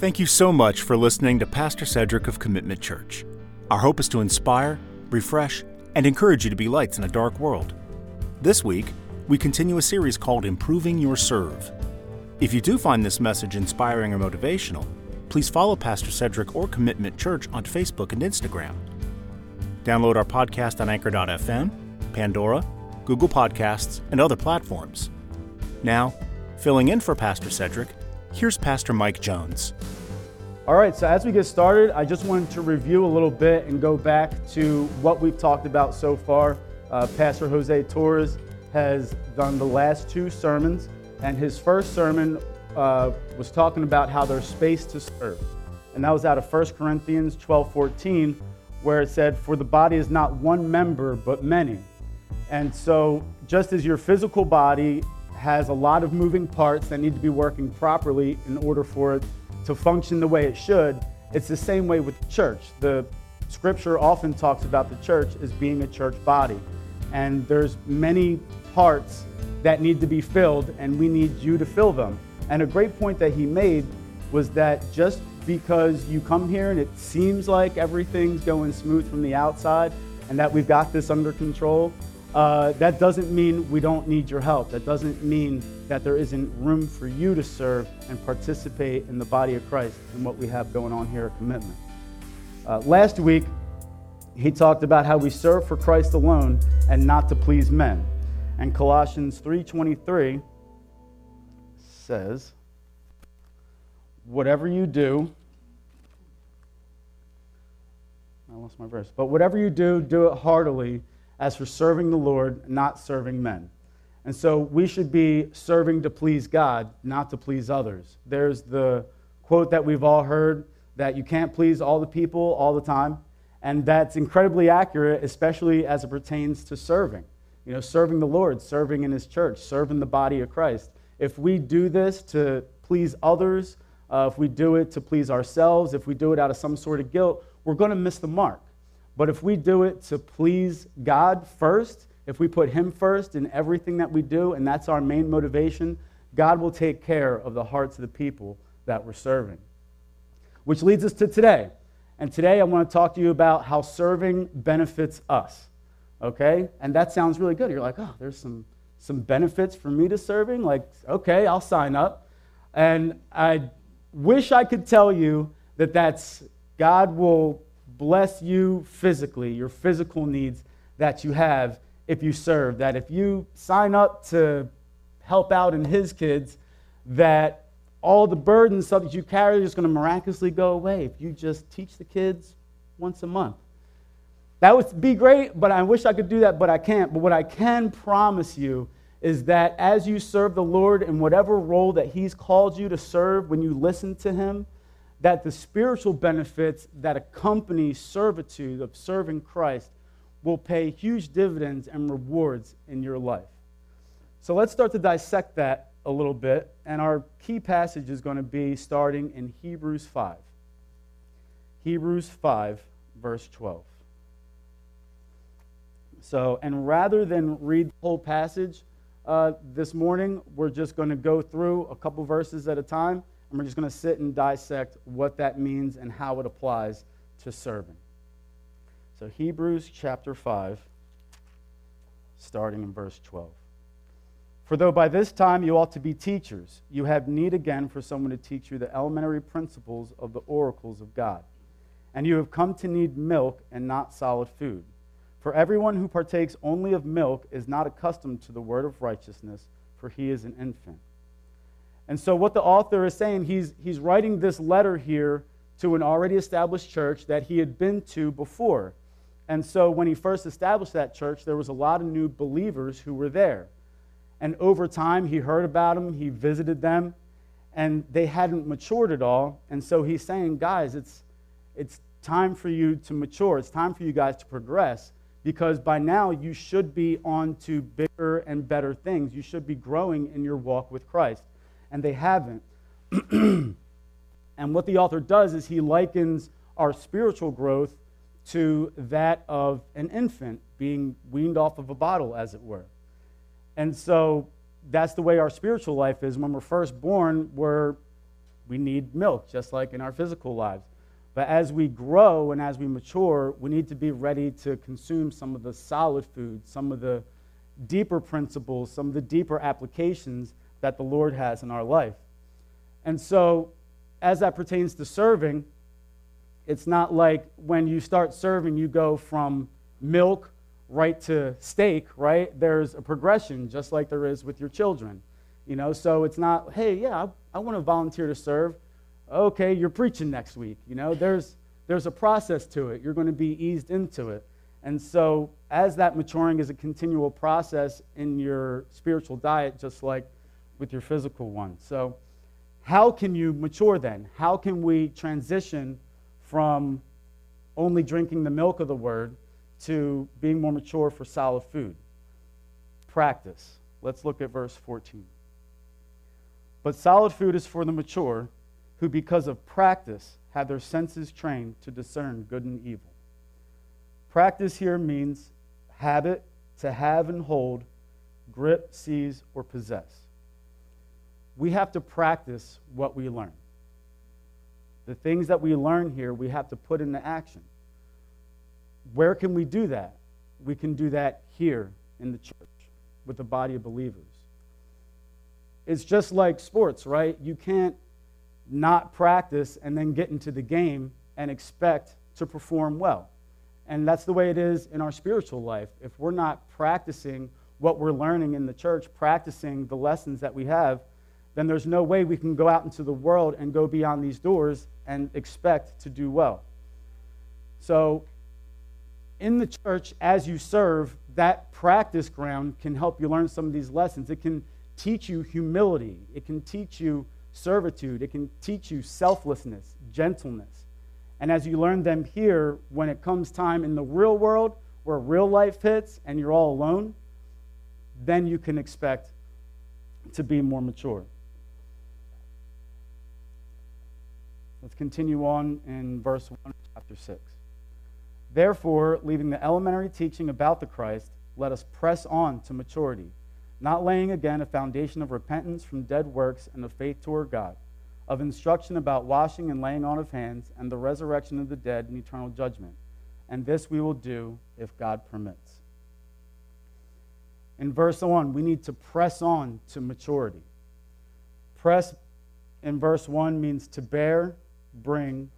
Thank you so much for listening to Pastor Cedric of Commitment Church. Our hope is to inspire, refresh, and encourage you to be lights in a dark world. This week, we continue a series called Improving Your Serve. If you do find this message inspiring or motivational, please follow Pastor Cedric or Commitment Church on Facebook and Instagram. Download our podcast on Anchor.fm, Pandora, Google Podcasts, and other platforms. Now, filling in for Pastor Cedric, here's Pastor Mike Jones. All right, so as we get started, I just wanted to review a little bit and go back to what we've talked about so far. Uh, Pastor Jose Torres has done the last two sermons, and his first sermon uh, was talking about how there's space to serve. And that was out of 1 Corinthians 12 14, where it said, For the body is not one member, but many. And so, just as your physical body has a lot of moving parts that need to be working properly in order for it to function the way it should, it's the same way with the church. The scripture often talks about the church as being a church body. And there's many parts that need to be filled, and we need you to fill them. And a great point that he made was that just because you come here and it seems like everything's going smooth from the outside and that we've got this under control, uh, that doesn't mean we don't need your help. That doesn't mean that there isn't room for you to serve and participate in the body of Christ and what we have going on here at Commitment. Uh, last week, he talked about how we serve for Christ alone and not to please men. And Colossians 3:23 says, "Whatever you do, I lost my verse. But whatever you do, do it heartily as for serving the Lord, not serving men. And so we should be serving to please God, not to please others. There's the quote that we've all heard that you can't please all the people all the time. And that's incredibly accurate, especially as it pertains to serving. You know, serving the Lord, serving in His church, serving the body of Christ. If we do this to please others, uh, if we do it to please ourselves, if we do it out of some sort of guilt, we're going to miss the mark. But if we do it to please God first, if we put Him first in everything that we do, and that's our main motivation, God will take care of the hearts of the people that we're serving. Which leads us to today. And today I want to talk to you about how serving benefits us. Okay? And that sounds really good. You're like, oh, there's some, some benefits for me to serving? Like, okay, I'll sign up. And I wish I could tell you that that's God will bless you physically, your physical needs that you have if you serve. That if you sign up to help out in His kids, that all the burdens stuff that you carry is going to miraculously go away if you just teach the kids once a month. That would be great, but I wish I could do that, but I can't. But what I can promise you is that as you serve the Lord in whatever role that He's called you to serve, when you listen to Him, that the spiritual benefits that accompany servitude of serving Christ will pay huge dividends and rewards in your life. So let's start to dissect that a little bit. And our key passage is going to be starting in Hebrews 5. Hebrews 5, verse 12. So, and rather than read the whole passage uh, this morning, we're just going to go through a couple verses at a time and we're just going to sit and dissect what that means and how it applies to serving. So, Hebrews chapter 5, starting in verse 12. For though by this time you ought to be teachers, you have need again for someone to teach you the elementary principles of the oracles of God. And you have come to need milk and not solid food. For everyone who partakes only of milk is not accustomed to the word of righteousness, for he is an infant. And so, what the author is saying, he's, he's writing this letter here to an already established church that he had been to before. And so, when he first established that church, there was a lot of new believers who were there. And over time, he heard about them, he visited them, and they hadn't matured at all. And so, he's saying, guys, it's, it's time for you to mature. It's time for you guys to progress because by now you should be on to bigger and better things. You should be growing in your walk with Christ and they haven't. and what the author does is he likens our spiritual growth to that of an infant being weaned off of a bottle, as it were. And so that's the way our spiritual life is. When we're first born, we're We need milk, just like in our physical lives. But as we grow and as we mature, we need to be ready to consume some of the solid food, some of the deeper principles, some of the deeper applications that the Lord has in our life. And so, as that pertains to serving, it's not like when you start serving, you go from milk right to steak, right? There's a progression, just like there is with your children. You know, so it's not, hey, yeah, I, I want to volunteer to serve. Okay, you're preaching next week. You know, there's there's a process to it. You're going to be eased into it. And so, as that maturing is a continual process in your spiritual diet, just like with your physical one. So, how can you mature then? How can we transition from only drinking the milk of the word to being more mature for solid food? Practice. Let's look at verse 14. But solid food is for the mature, who because of practice have their senses trained to discern good and evil. Practice here means habit, to have and hold, grip, seize, or possess. We have to practice what we learn. The things that we learn here, we have to put into action. Where can we do that? We can do that here in the church with the body of believers. It's just like sports, right? You can't not practice and then get into the game and expect to perform well. And that's the way it is in our spiritual life. If we're not practicing what we're learning in the church, practicing the lessons that we have, then there's no way we can go out into the world and go beyond these doors and expect to do well. So, in the church, as you serve, that practice ground can help you learn some of these lessons. It can teach you humility, it can teach you servitude, it can teach you selflessness, gentleness. And as you learn them here, when it comes time in the real world where real life hits and you're all alone, then you can expect to be more mature. Let's continue on in verse 1 chapter 6. Therefore, leaving the elementary teaching about the Christ, let us press on to maturity, not laying again a foundation of repentance from dead works and of faith toward God of instruction about washing and laying on of hands, and the resurrection of the dead and eternal judgment. And this we will do if God permits. In verse 1, we need to press on to maturity. Press in verse 1 means to bear, bring,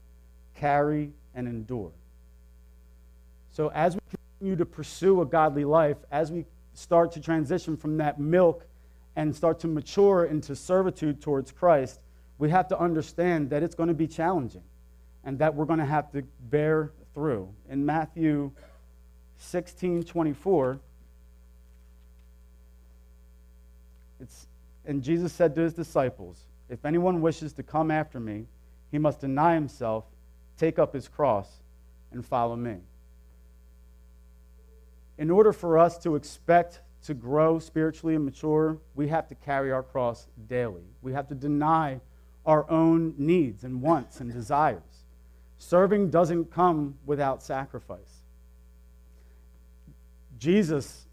carry, and endure. So as we continue to pursue a godly life, as we start to transition from that milk and start to mature into servitude towards Christ, we have to understand that it's going to be challenging and that we're going to have to bear through. In Matthew 16 24, it's, and Jesus said to his disciples, If anyone wishes to come after me, he must deny himself, take up his cross, and follow me. In order for us to expect to grow spiritually and mature, we have to carry our cross daily. We have to deny our own needs and wants and desires. Serving doesn't come without sacrifice. Jesus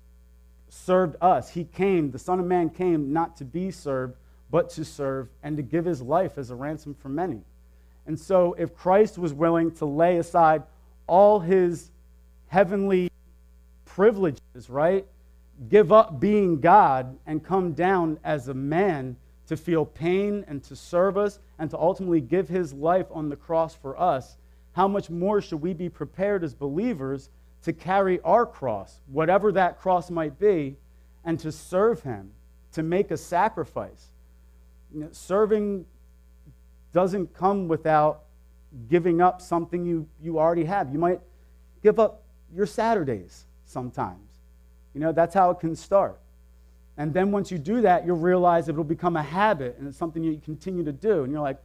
served us. He came, the Son of Man came not to be served, but to serve and to give his life as a ransom for many. And so, if Christ was willing to lay aside all his heavenly privileges, right? Give up being God and come down as a man to feel pain and to serve us and to ultimately give his life on the cross for us, how much more should we be prepared as believers to carry our cross, whatever that cross might be, and to serve him, to make a sacrifice? You know, serving doesn't come without giving up something you, you already have. You might give up your Saturdays sometimes. You know, that's how it can start. And then once you do that, you'll realize it'll become a habit and it's something you continue to do. And you're like,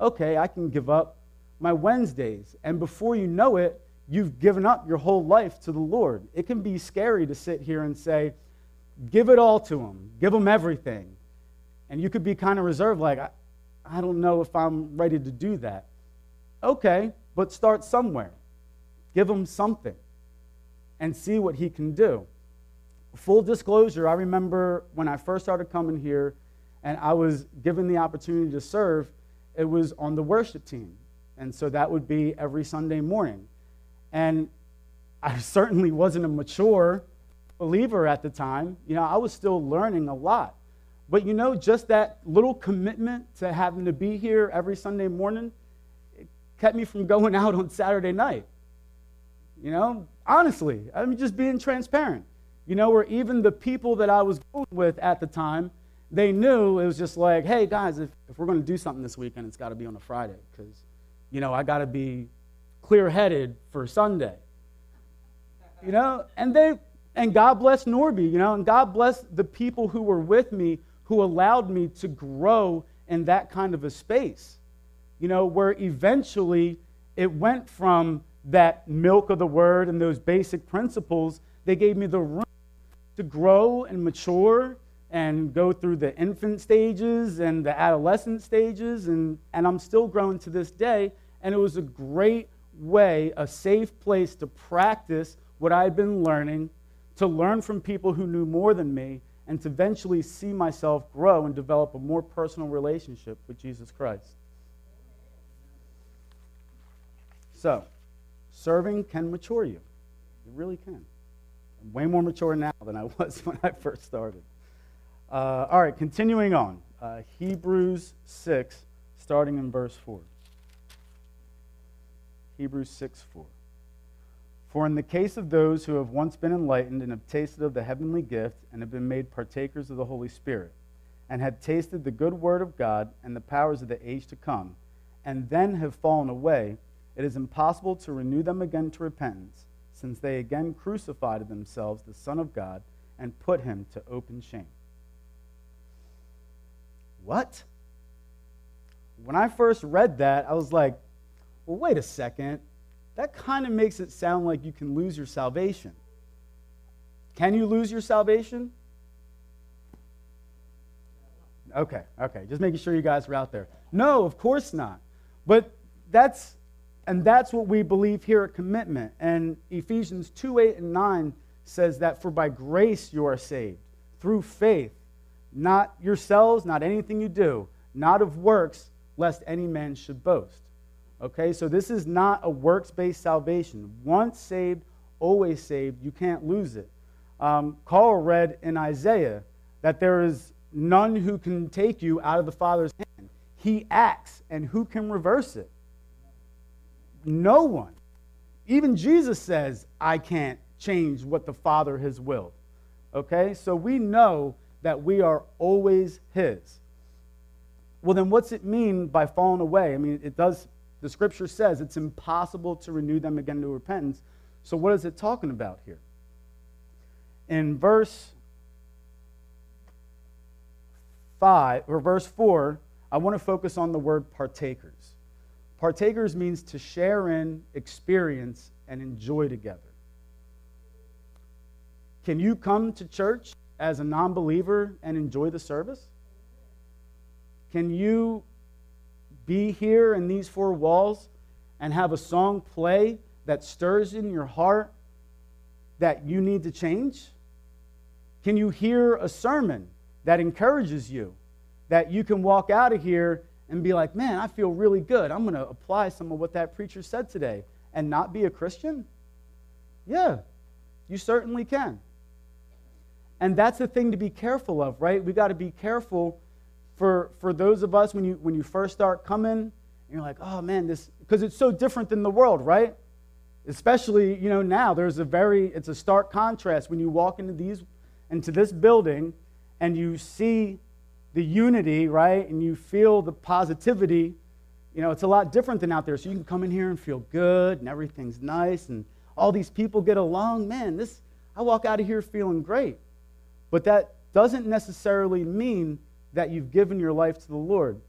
okay, I can give up my Wednesdays. And before you know it, you've given up your whole life to the Lord. It can be scary to sit here and say, give it all to Him, give Him everything. And you could be kind of reserved, like, I, don't know if I'm ready to do that. Okay, but start somewhere. Give Him something and see what He can do full disclosure, I remember when I first started coming here and I was given the opportunity to serve, it was on the worship team. And so that would be every Sunday morning. And I certainly wasn't a mature believer at the time. You know, I was still learning a lot. But you know, just that little commitment to having to be here every Sunday morning, kept me from going out on Saturday night. You know, honestly, I'm just being transparent. You know, where even the people that I was going with at the time, they knew it was just like, hey, guys, if, if we're going to do something this weekend, it's got to be on a Friday because, you know, I got to be clear headed for Sunday. You know, and they, and God bless Norby, you know, and God bless the people who were with me who allowed me to grow in that kind of a space. You know, where eventually it went from that milk of the word and those basic principles, they gave me the room to grow and mature and go through the infant stages and the adolescent stages, and, and I'm still growing to this day. And it was a great way, a safe place to practice what I'd been learning, to learn from people who knew more than me, and to eventually see myself grow and develop a more personal relationship with Jesus Christ. So, serving can mature you. It really can. I'm way more mature now than I was when I first started. Uh, all right, continuing on. Uh, Hebrews 6, starting in verse 4. Hebrews 6, 4. For in the case of those who have once been enlightened and have tasted of the heavenly gift and have been made partakers of the Holy Spirit, and have tasted the good word of God and the powers of the age to come, and then have fallen away, it is impossible to renew them again to repentance, since they again crucified themselves the Son of God and put him to open shame. What? When I first read that, I was like, well, wait a second. That kind of makes it sound like you can lose your salvation. Can you lose your salvation? Okay, okay. Just making sure you guys are out there. No, of course not. But that's and that's what we believe here at commitment. And Ephesians 2 8 and 9 says that for by grace you are saved, through faith, not yourselves, not anything you do, not of works, lest any man should boast. Okay, so this is not a works based salvation. Once saved, always saved. You can't lose it. Um, Carl read in Isaiah that there is none who can take you out of the Father's hand. He acts, and who can reverse it? No one. Even Jesus says, I can't change what the Father has willed. Okay, so we know that we are always His. Well, then what's it mean by falling away? I mean, it does, the scripture says it's impossible to renew them again to repentance. So, what is it talking about here? In verse 5, or verse 4, I want to focus on the word partakers. Partakers means to share in, experience, and enjoy together. Can you come to church as a non believer and enjoy the service? Can you be here in these four walls and have a song play that stirs in your heart that you need to change? Can you hear a sermon that encourages you, that you can walk out of here and be like, man, I feel really good. I'm going to apply some of what that preacher said today and not be a Christian? Yeah, you certainly can. And that's the thing to be careful of, right? We got to be careful for, for those of us when you, when you first start coming, you're like, oh man, this, because it's so different than the world, right? Especially, you know, now there's a very, it's a stark contrast when you walk into these, into this building and you see the unity, right? And you feel the positivity. You know, it's a lot different than out there. So you can come in here and feel good and everything's nice and all these people get along. Man, this, I walk out of here feeling great. But that doesn't necessarily mean that you've given your life to the Lord.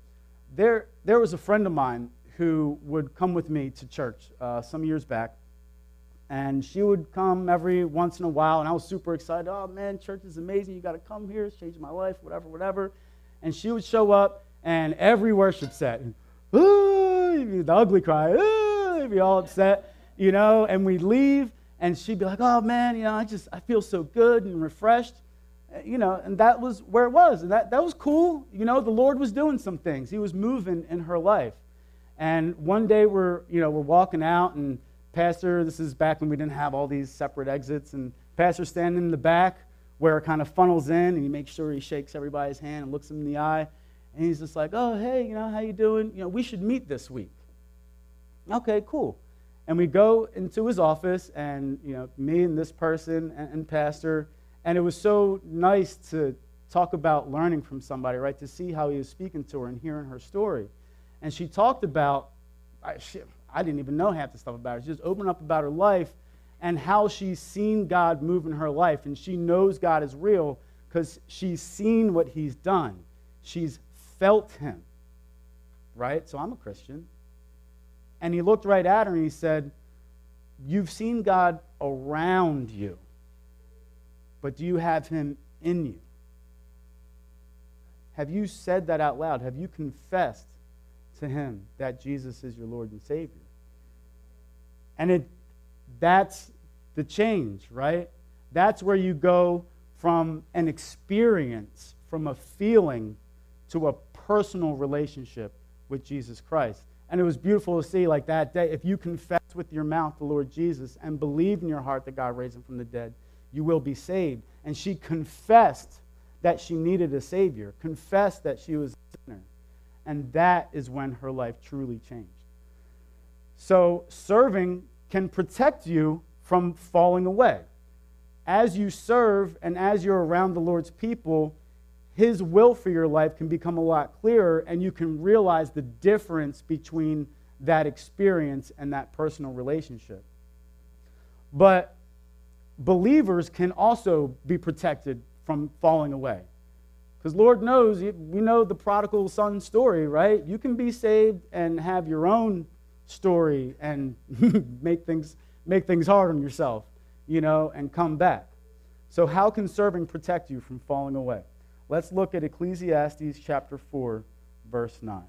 There, there was a friend of mine who would come with me to church uh, some years back, and she would come every once in a while, and I was super excited. Oh man, church is amazing! You got to come here. It's changed my life. Whatever, whatever. And she would show up, and every worship set, the ugly cry, you'd be all upset, you know. And we'd leave, and she'd be like, "Oh man, you know, I just I feel so good and refreshed." You know, and that was where it was. And that, that was cool. You know, the Lord was doing some things. He was moving in her life. And one day we're, you know, we're walking out and Pastor, this is back when we didn't have all these separate exits, and Pastor standing in the back where it kind of funnels in and he makes sure he shakes everybody's hand and looks them in the eye. And he's just like, oh, hey, you know, how you doing? You know, we should meet this week. Okay, cool. And we go into his office, and, you know, me and this person and, and Pastor, and it was so nice to talk about learning from somebody, right? To see how he was speaking to her and hearing her story. And she talked about, I, she, I didn't even know half the stuff about her. She just opened up about her life and how she's seen God move in her life. And she knows God is real because she's seen what he's done. She's felt him, right? So I'm a Christian. And he looked right at her and he said, You've seen God around you, but do you have him in you? Have you said that out loud? Have you confessed to him that Jesus is your Lord and Savior? And it, that's the change, right? That's where you go from an experience, from a feeling, to a personal relationship with Jesus Christ. And it was beautiful to see, like that day, if you confess with your mouth the Lord Jesus and believe in your heart that God raised him from the dead, you will be saved. And she confessed that she needed a Savior, confessed that she was a sinner. And that is when her life truly changed. So, serving can protect you from falling away. As you serve and as you're around the Lord's people, his will for your life can become a lot clearer, and you can realize the difference between that experience and that personal relationship. But believers can also be protected from falling away. Because Lord knows, we know the prodigal son story, right? You can be saved and have your own story and make things make things hard on yourself, you know, and come back. So how can serving protect you from falling away? Let's look at Ecclesiastes chapter 4, verse 9. I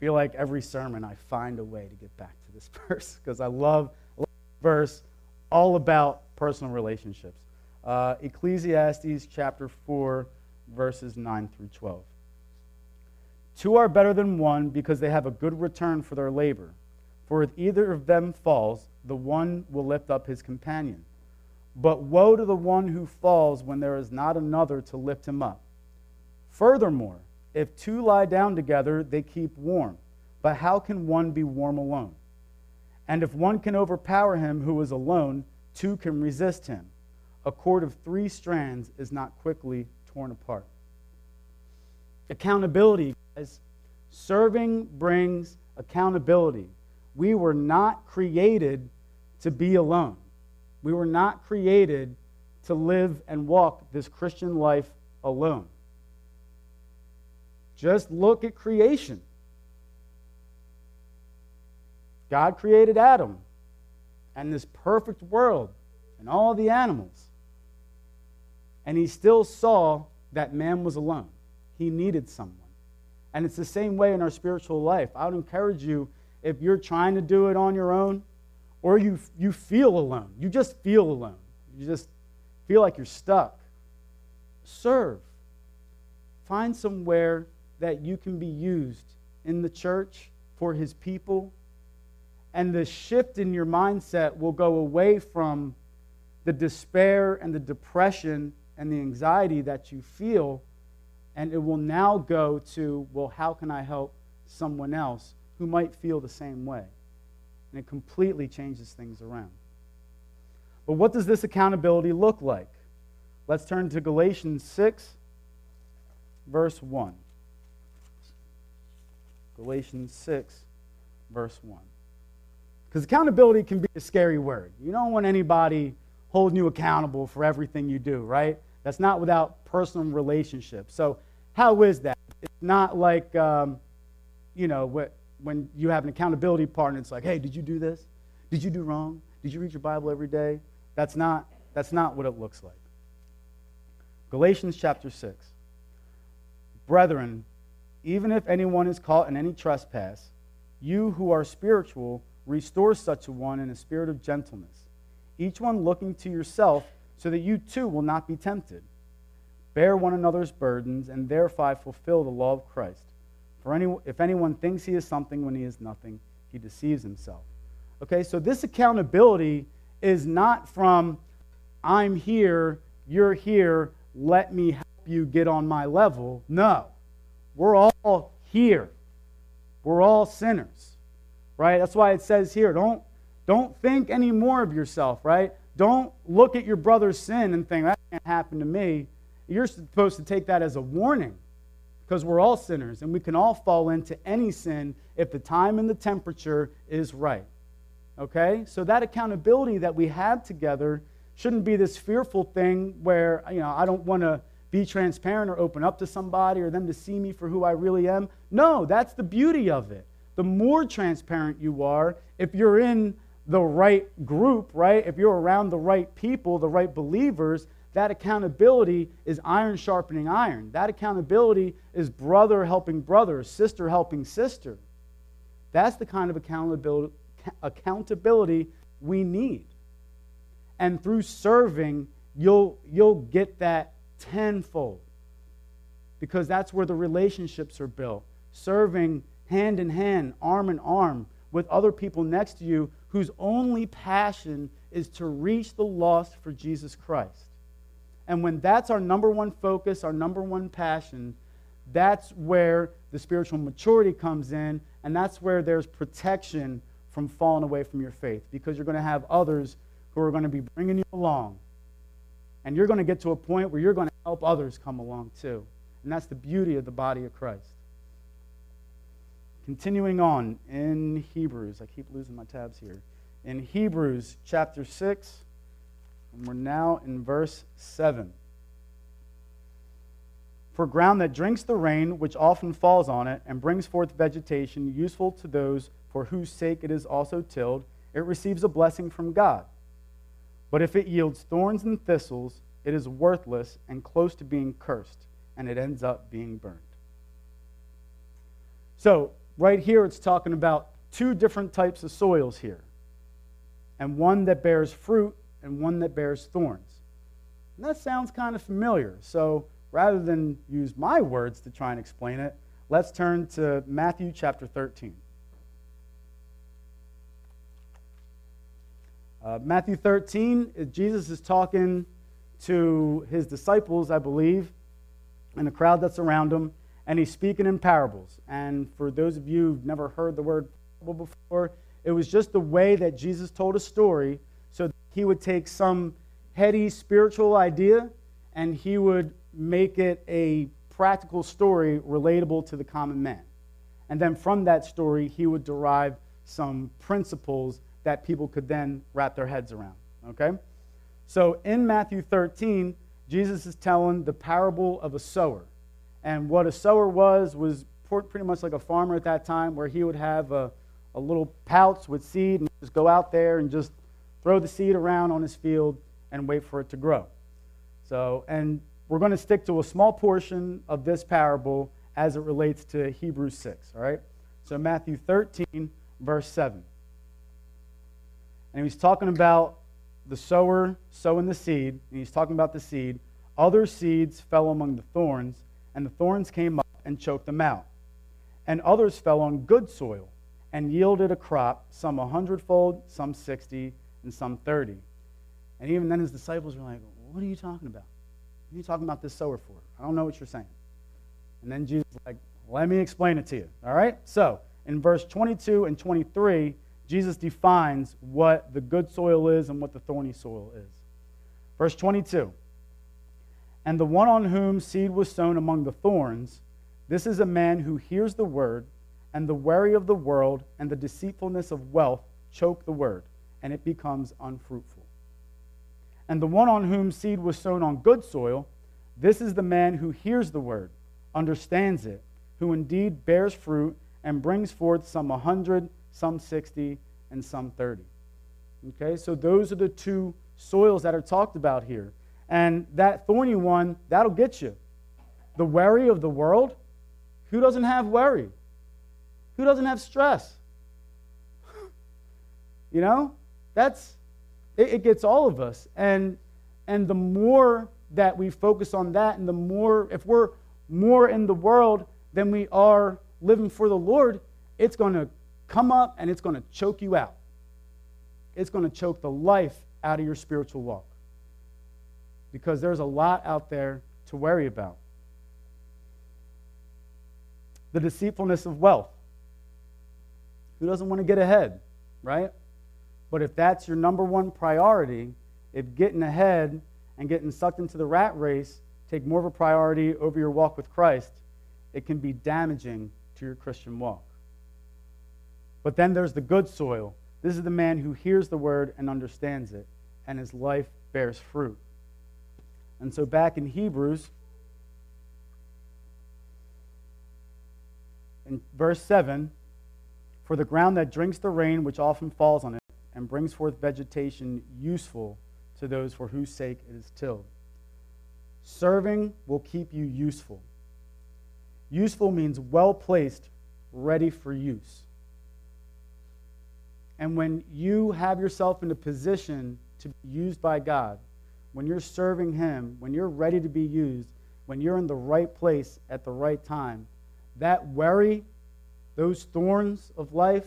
feel like every sermon I find a way to get back to this verse because I love, I love verse all about personal relationships. Uh, Ecclesiastes chapter 4, verses 9 through 12. Two are better than one because they have a good return for their labor. For if either of them falls, the one will lift up his companion. But woe to the one who falls when there is not another to lift him up. Furthermore, if two lie down together, they keep warm. But how can one be warm alone? And if one can overpower him who is alone, two can resist him. A cord of three strands is not quickly torn apart. Accountability, guys. Serving brings accountability. We were not created to be alone. We were not created to live and walk this Christian life alone. Just look at creation. God created Adam and this perfect world and all the animals. And he still saw that man was alone. He needed someone. And it's the same way in our spiritual life. I would encourage you, if you're trying to do it on your own, or you, you feel alone. You just feel alone. You just feel like you're stuck. Serve. Find somewhere that you can be used in the church for his people. And the shift in your mindset will go away from the despair and the depression and the anxiety that you feel. And it will now go to, well, how can I help someone else who might feel the same way? and it completely changes things around. But what does this accountability look like? Let's turn to Galatians 6, verse 1. Galatians 6, verse 1. Because accountability can be a scary word. You don't want anybody holding you accountable for everything you do, right? That's not without personal relationships. So, how is that? It's not like, um, you know, when you have an accountability partner, it's like, hey, did you do this? Did you do wrong? Did you read your Bible every day? That's not, that's not what it looks like. Galatians chapter 6. Brethren, even if anyone is caught in any trespass, you who are spiritual, restore such a one in a spirit of gentleness, each one looking to yourself so that you too will not be tempted. Bear one another's burdens, and thereby fulfill the law of Christ. For any, if anyone thinks he is something when he is nothing, he deceives himself. Okay, so this accountability is not from, I'm here, you're here, let me help you get on my level. No, we're all here. We're all sinners, right? That's why it says here, don't, don't think any more of yourself, right? Don't look at your brother's sin and think, that can't happen to me. You're supposed to take that as a warning because we're all sinners and we can all fall into any sin if the time and the temperature is right. Okay? So that accountability that we have together shouldn't be this fearful thing where, you know, I don't want to be transparent or open up to somebody or them to see me for who I really am. No, that's the beauty of it. The more transparent you are, if you're in the right group, right? If you're around the right people, the right believers, that accountability is iron sharpening iron. That accountability is brother helping brother, sister helping sister. That's the kind of accountability, accountability we need. And through serving, you'll, you'll get that tenfold because that's where the relationships are built. Serving hand in hand, arm in arm with other people next to you whose only passion is to reach the lost for Jesus Christ. And when that's our number one focus, our number one passion, that's where the spiritual maturity comes in, and that's where there's protection from falling away from your faith because you're going to have others who are going to be bringing you along. And you're going to get to a point where you're going to help others come along too. And that's the beauty of the body of Christ. Continuing on in Hebrews, I keep losing my tabs here. In Hebrews chapter 6, and we're now in verse 7. For ground that drinks the rain, which often falls on it, and brings forth vegetation useful to those for whose sake it is also tilled, it receives a blessing from God. But if it yields thorns and thistles, it is worthless and close to being cursed, and it ends up being burned. So, right here it's talking about two different types of soils here, and one that bears fruit and one that bears thorns. And that sounds kind of familiar. So rather than use my words to try and explain it, let's turn to Matthew chapter 13. Uh, Matthew 13, Jesus is talking to his disciples, I believe, and the crowd that's around him and he's speaking in parables. And for those of you who've never heard the word parable before, it was just the way that Jesus told a story. So he would take some heady spiritual idea and he would make it a practical story relatable to the common man. And then from that story, he would derive some principles that people could then wrap their heads around. Okay? So in Matthew 13, Jesus is telling the parable of a sower. And what a sower was, was pretty much like a farmer at that time, where he would have a, a little pouch with seed and just go out there and just throw the seed around on his field and wait for it to grow. So, and we're going to stick to a small portion of this parable as it relates to Hebrews 6, all right? So, Matthew 13, verse 7. And he's talking about the sower sowing the seed, and he's talking about the seed. Other seeds fell among the thorns and the thorns came up and choked them out. And others fell on good soil and yielded a crop, some a hundredfold, some sixty, and some thirty. And even then his disciples were like, What are you talking about? What are you talking about this sower for? I don't know what you're saying. And then Jesus like, Let me explain it to you. All right? So, in verse 22 and 23, Jesus defines what the good soil is and what the thorny soil is. Verse 22 and the one on whom seed was sown among the thorns, this is a man who hears the word, and the worry of the world and the deceitfulness of wealth choke the word, and it becomes unfruitful. And the one on whom seed was sown on good soil, this is the man who hears the word, understands it, who indeed bears fruit and brings forth some a hundred, some sixty, and some thirty. Okay, so those are the two soils that are talked about here. And that thorny one, that'll get you. The worry of the world, who doesn't have worry? Who doesn't have stress? you know, that's, it, it, gets all of us. And, And the more that we focus on that, and the more, if we're more in the world than we are living for the Lord, it's going to come up and it's going to choke you out. It's going to choke the life out of your spiritual walk. Because there's a lot out there to worry about. The deceitfulness of wealth. Who doesn't want to get ahead, right? But if that's your number one priority, if getting ahead and getting sucked into the rat race take more of a priority over your walk with Christ, it can be damaging to your Christian walk. But then there's the good soil. This is the man who hears the word and understands it, and his life bears fruit. And so back in Hebrews, in verse 7, for the ground that drinks the rain which often falls on it and brings forth vegetation useful to those for whose sake it is tilled. Serving will keep you useful. Useful means well placed, ready for use. And when you have yourself in a position to be used by God, when you're serving Him, when you're ready to be used, when you're in the right place at the right time, that worry, those thorns of life,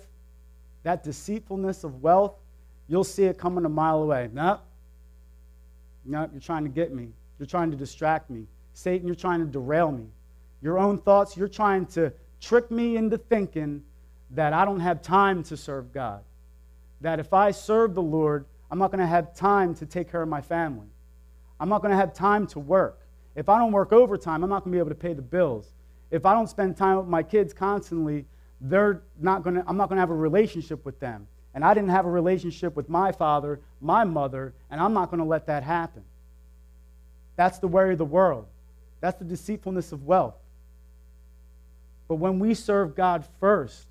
that deceitfulness of wealth, you'll see it coming a mile away. No, no, you're trying to get me. You're trying to distract me. Satan, you're trying to derail me. Your own thoughts, you're trying to trick me into thinking that I don't have time to serve God. That if I serve the Lord, I'm not going to have time to take care of my family. I'm not going to have time to work. If I don't work overtime, I'm not going to be able to pay the bills. If I don't spend time with my kids constantly, they're not going to, I'm not going to have a relationship with them. And I didn't have a relationship with my father, my mother, and I'm not going to let that happen. That's the worry of the world. That's the deceitfulness of wealth. But when we serve God first,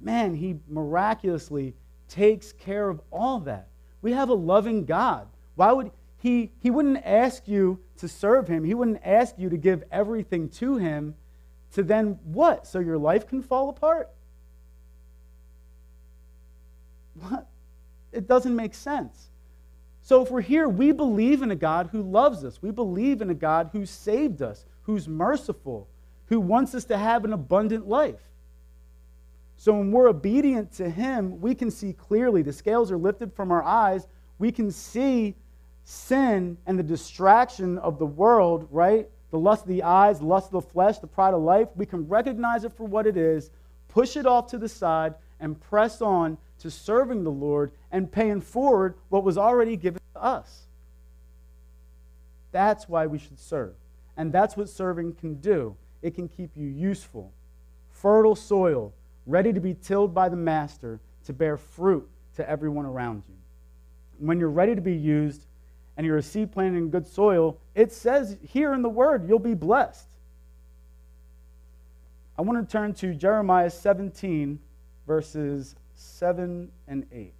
man, He miraculously takes care of all that. We have a loving God. Why would He, He wouldn't ask you to serve Him, He wouldn't ask you to give everything to Him to then what? So your life can fall apart? What? It doesn't make sense. So if we're here, we believe in a God who loves us. We believe in a God who saved us, who's merciful, who wants us to have an abundant life. So when we're obedient to Him, we can see clearly. The scales are lifted from our eyes. We can see sin and the distraction of the world, right? The lust of the eyes, lust of the flesh, the pride of life. We can recognize it for what it is, push it off to the side, and press on to serving the Lord and paying forward what was already given to us. That's why we should serve. And that's what serving can do it can keep you useful, fertile soil, ready to be tilled by the master to bear fruit to everyone around you. When you're ready to be used and you're a seed planted in good soil, it says here in the word, you'll be blessed. I want to turn to Jeremiah 17, verses 7 and 8.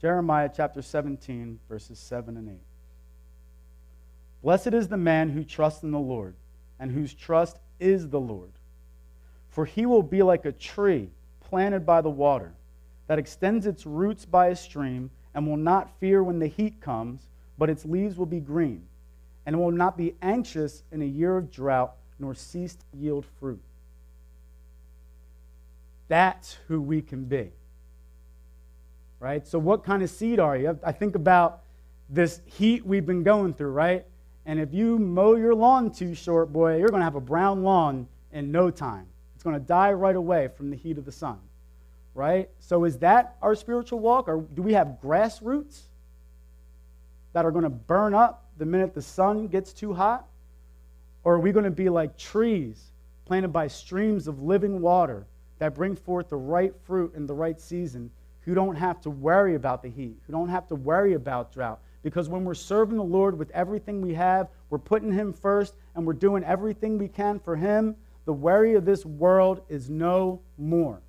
Jeremiah chapter 17, verses 7 and 8. Blessed is the man who trusts in the Lord, and whose trust is the Lord. For he will be like a tree planted by the water, that extends its roots by a stream, and will not fear when the heat comes, but its leaves will be green, and will not be anxious in a year of drought nor cease to yield fruit. That's who we can be. Right? So, what kind of seed are you? I think about this heat we've been going through, right? And if you mow your lawn too short, boy, you're going to have a brown lawn in no time. It's going to die right away from the heat of the sun, right? So, is that our spiritual walk? Or do we have grass roots that are going to burn up the minute the sun gets too hot? Or are we going to be like trees planted by streams of living water that bring forth the right fruit in the right season, who don't have to worry about the heat, who don't have to worry about drought? Because when we're serving the Lord with everything we have, we're putting Him first and we're doing everything we can for Him, the worry of this world is no more.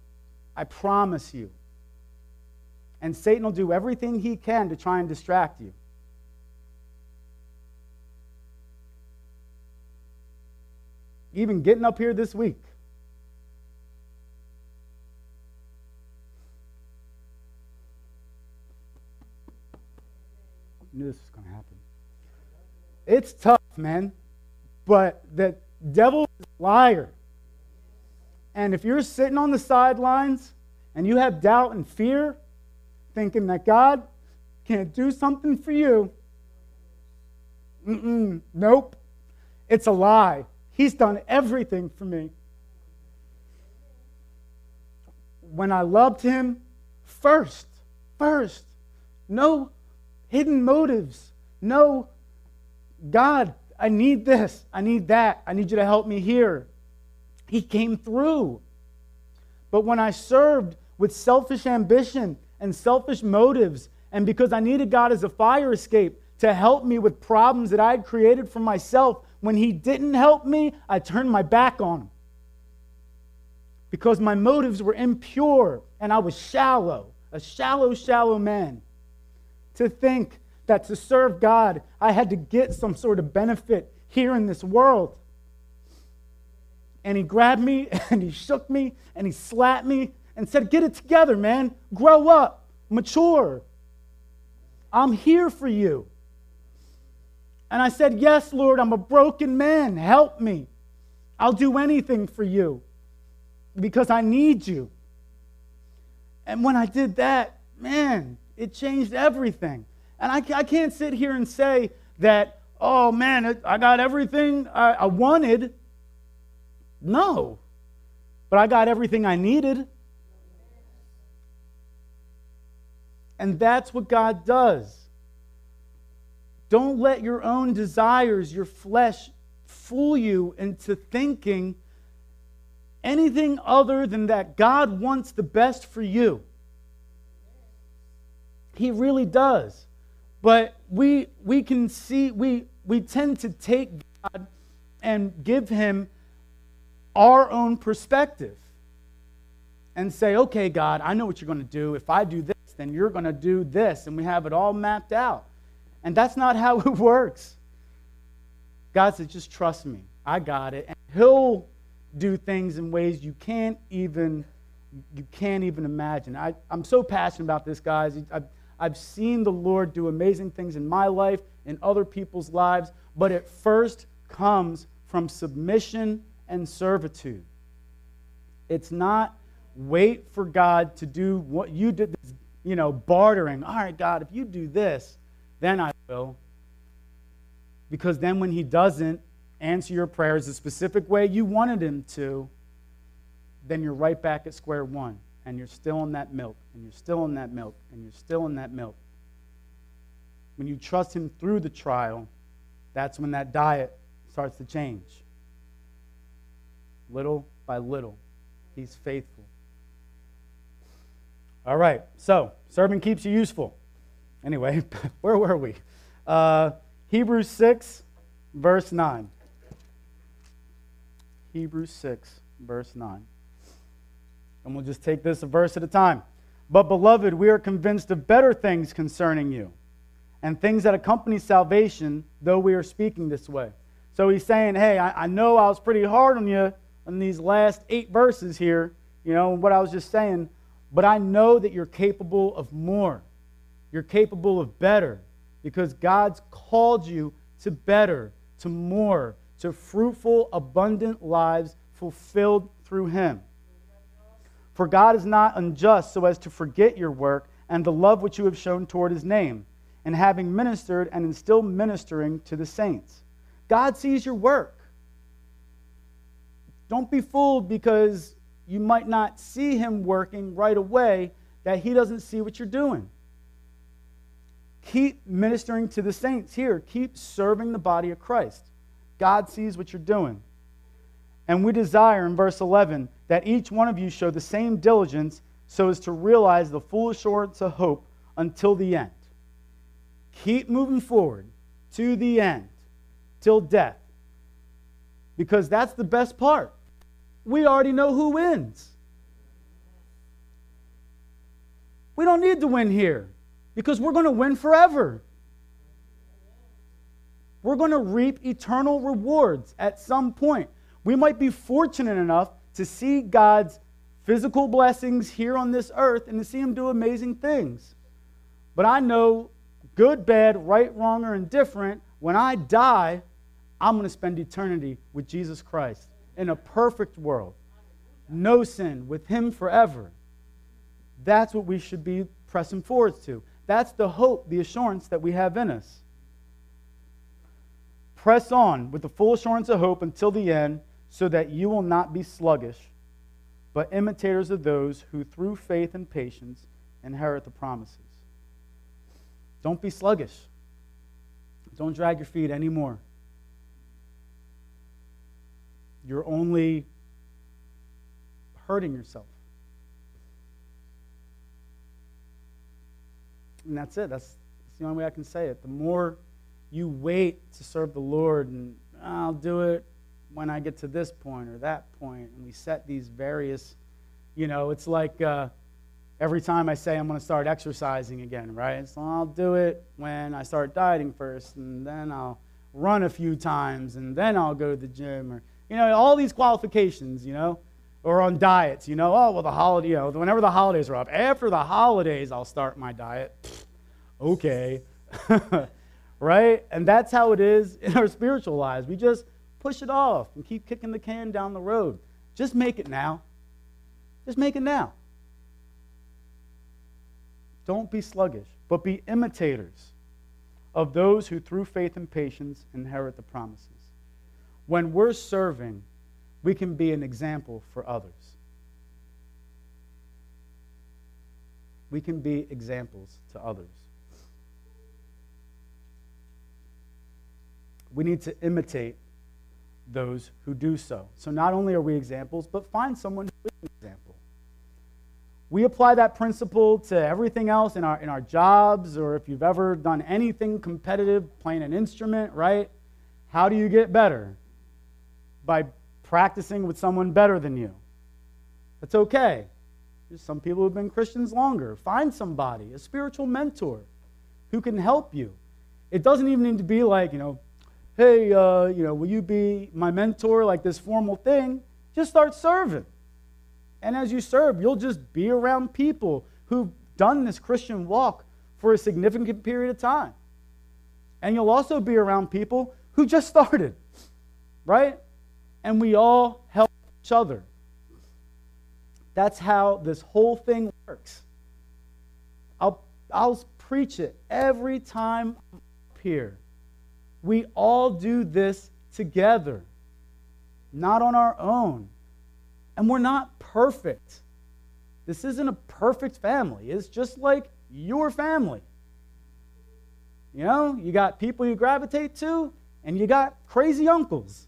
I promise you. And Satan will do everything he can to try and distract you. even getting up here this week. It's tough, man. But the devil is a liar. And if you're sitting on the sidelines and you have doubt and fear, thinking that God can't do something for you, Mm-mm, nope. It's a lie. He's done everything for me. When I loved him first, first, no hidden motives, no, God, I need this, I need that, I need you to help me here. He came through. But when I served with selfish ambition and selfish motives, and because I needed God as a fire escape to help me with problems that I had created for myself, when He didn't help me, I turned my back on Him. Because my motives were impure and I was shallow, a shallow, shallow man. To think that to serve God, I had to get some sort of benefit here in this world and he grabbed me and he shook me and he slapped me and said, Get it together, man. Grow up, mature. I'm here for you. And I said, Yes, Lord, I'm a broken man. Help me. I'll do anything for you because I need you. And when I did that, man, it changed everything. And I, I can't sit here and say that, oh man, I got everything I, I wanted no. But I got everything I needed. And that's what God does. Don't let your own desires, your flesh, fool you into thinking anything other than that God wants the best for you. He really does. But we, we can see, we, we tend to take God and give him our own perspective and say, okay, God, I know what you're going to do. If I do this, then you're going to do this. And we have it all mapped out. And that's not how it works. God says, just trust me. I got it. And He'll do things in ways you can't even you can't even imagine. I, I'm so passionate about this, guys. I've, I've seen the Lord do amazing things in my life, in other people's lives, but it first comes from submission and servitude. It's not wait for God to do what you did, you know, bartering. All right, God, if you do this, then I will. Because then when He doesn't answer your prayers the specific way you wanted Him to, then you're right back at square one. And you're still in that milk, and you're still in that milk, and you're still in that milk. When you trust Him through the trial, that's when that diet starts to change little by little. He's faithful. All right, so serving keeps you useful. Anyway, where were we? Uh, Hebrews 6, verse 9. Hebrews 6, verse 9. And we'll just take this a verse at a time. But, beloved, we are convinced of better things concerning you, and things that accompany salvation, though we are speaking this way. So he's saying, Hey, I, I know I was pretty hard on you in these last eight verses here, you know, what I was just saying, but I know that you're capable of more. You're capable of better because God's called you to better, to more, to fruitful, abundant lives fulfilled through Him. For God is not unjust so as to forget your work and the love which you have shown toward His name, and having ministered and still ministering to the saints. God sees your work. Don't be fooled because you might not see him working right away, that he doesn't see what you're doing. Keep ministering to the saints here. Keep serving the body of Christ. God sees what you're doing. And we desire in verse 11 that each one of you show the same diligence so as to realize the full assurance of hope until the end. Keep moving forward to the end, till death, because that's the best part we already know who wins. We don't need to win here because we're going to win forever. We're going to reap eternal rewards at some point. We might be fortunate enough to see God's physical blessings here on this earth and to see Him do amazing things. But I know good, bad, right, wrong, or indifferent, when I die, I'm going to spend eternity with Jesus Christ in a perfect world. No sin, with Him forever. That's what we should be pressing forward to. That's the hope, the assurance that we have in us. Press on with the full assurance of hope until the end, so that you will not be sluggish, but imitators of those who through faith and patience inherit the promises. Don't be sluggish. Don't drag your feet anymore. You're only hurting yourself. And that's it. That's, that's the only way I can say it. The more you wait to serve the Lord, and I'll do it when I get to this point or that point, and we set these various, you know, it's like uh, every time I say I'm going to start exercising again, right? So I'll do it when I start dieting first, and then I'll run a few times, and then I'll go to the gym, or, you know, all these qualifications, you know, or on diets, you know, oh, well, the holiday, you know, whenever the holidays are up, after the holidays, I'll start my diet. okay. right? And that's how it is in our spiritual lives. We just push it off and keep kicking the can down the road. Just make it now. Just make it now. Don't be sluggish, but be imitators of those who through faith and patience inherit the promises. When we're serving, we can be an example for others. We can be examples to others. We need to imitate those who do so. So not only are we examples, but find someone who is an example. We apply that principle to everything else in our, in our jobs, or if you've ever done anything competitive, playing an instrument, right? How do you get better? By practicing with someone better than you. That's okay. There's some people who've been Christians longer. Find somebody, a spiritual mentor, who can help you. It doesn't even need to be like, you know, hey, uh, you know, will you be my mentor, like this formal thing? Just start serving. And as you serve, you'll just be around people who've done this Christian walk for a significant period of time. And you'll also be around people who just started, right? And we all help each other. That's how this whole thing works. I'll, I'll preach it every time I'm up here. We all do this together, not on our own. And we're not perfect. This isn't a perfect family. It's just like your family. You know, you got people you gravitate to, and you got crazy uncles.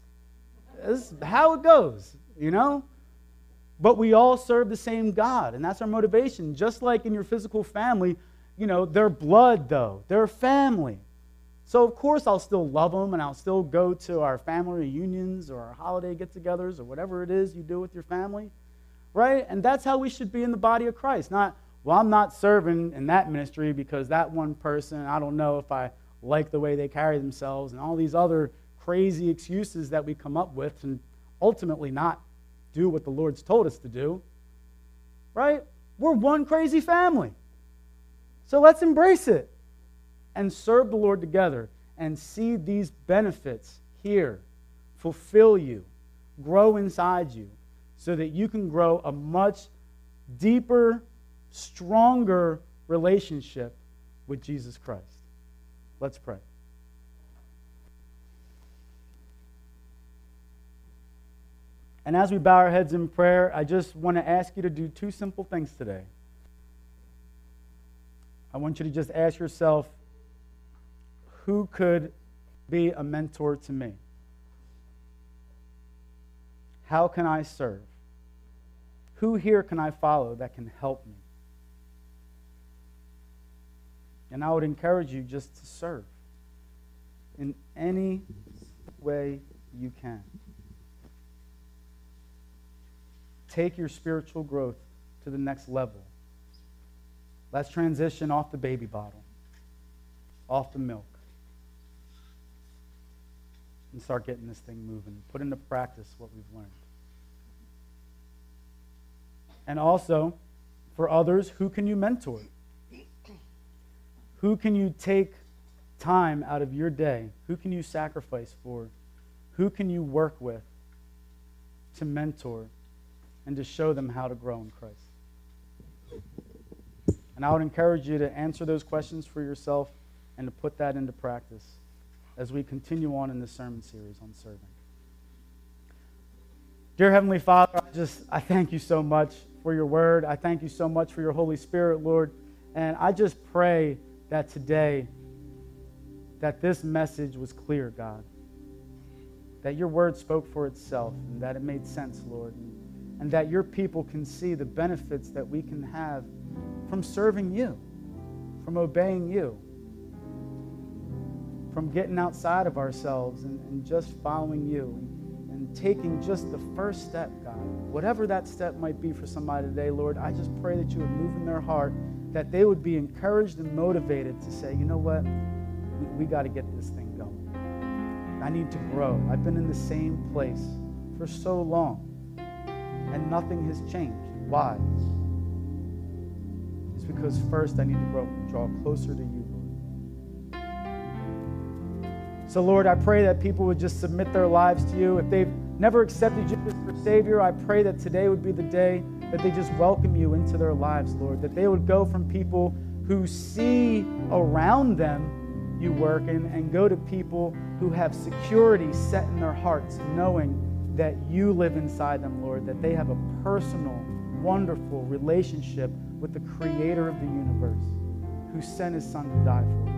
This is how it goes, you know? But we all serve the same God, and that's our motivation. Just like in your physical family, you know, they're blood, though, they're family. So, of course, I'll still love them and I'll still go to our family reunions or our holiday get togethers or whatever it is you do with your family, right? And that's how we should be in the body of Christ. Not, well, I'm not serving in that ministry because that one person, I don't know if I like the way they carry themselves and all these other crazy excuses that we come up with and ultimately not do what the Lord's told us to do, right? We're one crazy family. So let's embrace it and serve the Lord together and see these benefits here fulfill you, grow inside you, so that you can grow a much deeper, stronger relationship with Jesus Christ. Let's pray. And as we bow our heads in prayer, I just want to ask you to do two simple things today. I want you to just ask yourself, who could be a mentor to me? How can I serve? Who here can I follow that can help me? And I would encourage you just to serve in any way you can. Take your spiritual growth to the next level. Let's transition off the baby bottle, off the milk and start getting this thing moving. Put into practice what we've learned. And also, for others, who can you mentor? Who can you take time out of your day, who can you sacrifice for? Who can you work with to mentor and to show them how to grow in Christ? And I would encourage you to answer those questions for yourself and to put that into practice as we continue on in this sermon series on serving. Dear Heavenly Father, I just I thank you so much for your word. I thank you so much for your Holy Spirit, Lord. And I just pray that today that this message was clear, God. That your word spoke for itself and that it made sense, Lord. And, and that your people can see the benefits that we can have from serving you, from obeying you, from getting outside of ourselves and, and just following you and, and taking just the first step, God. Whatever that step might be for somebody today, Lord, I just pray that you would move in their heart, that they would be encouraged and motivated to say, you know what? We, we got to get this thing going. I need to grow. I've been in the same place for so long, and nothing has changed. Why? It's because first I need to grow, draw closer to you, So, Lord, I pray that people would just submit their lives to you. If they've never accepted you as their Savior, I pray that today would be the day that they just welcome you into their lives, Lord. That they would go from people who see around them you working and go to people who have security set in their hearts, knowing that you live inside them, Lord, that they have a personal, wonderful relationship with the creator of the universe who sent his son to die for us.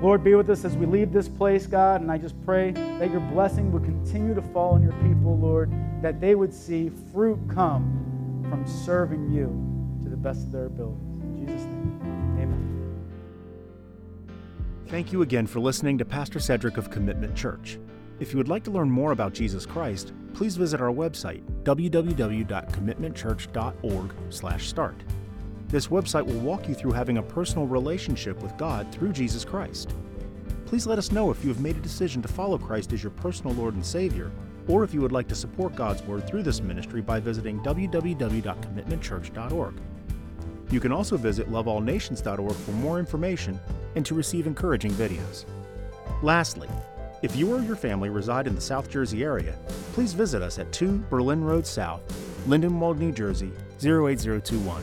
Lord, be with us as we leave this place, God, and I just pray that your blessing would continue to fall on your people, Lord, that they would see fruit come from serving you to the best of their abilities. In Jesus' name, amen. Thank you again for listening to Pastor Cedric of Commitment Church. If you would like to learn more about Jesus Christ, please visit our website, www.commitmentchurch.org/start. This website will walk you through having a personal relationship with God through Jesus Christ. Please let us know if you have made a decision to follow Christ as your personal Lord and Savior, or if you would like to support God's Word through this ministry by visiting www.commitmentchurch.org. You can also visit loveallnations.org for more information and to receive encouraging videos. Lastly, if you or your family reside in the South Jersey area, please visit us at 2 Berlin Road South, Lindenwold, New Jersey 08021.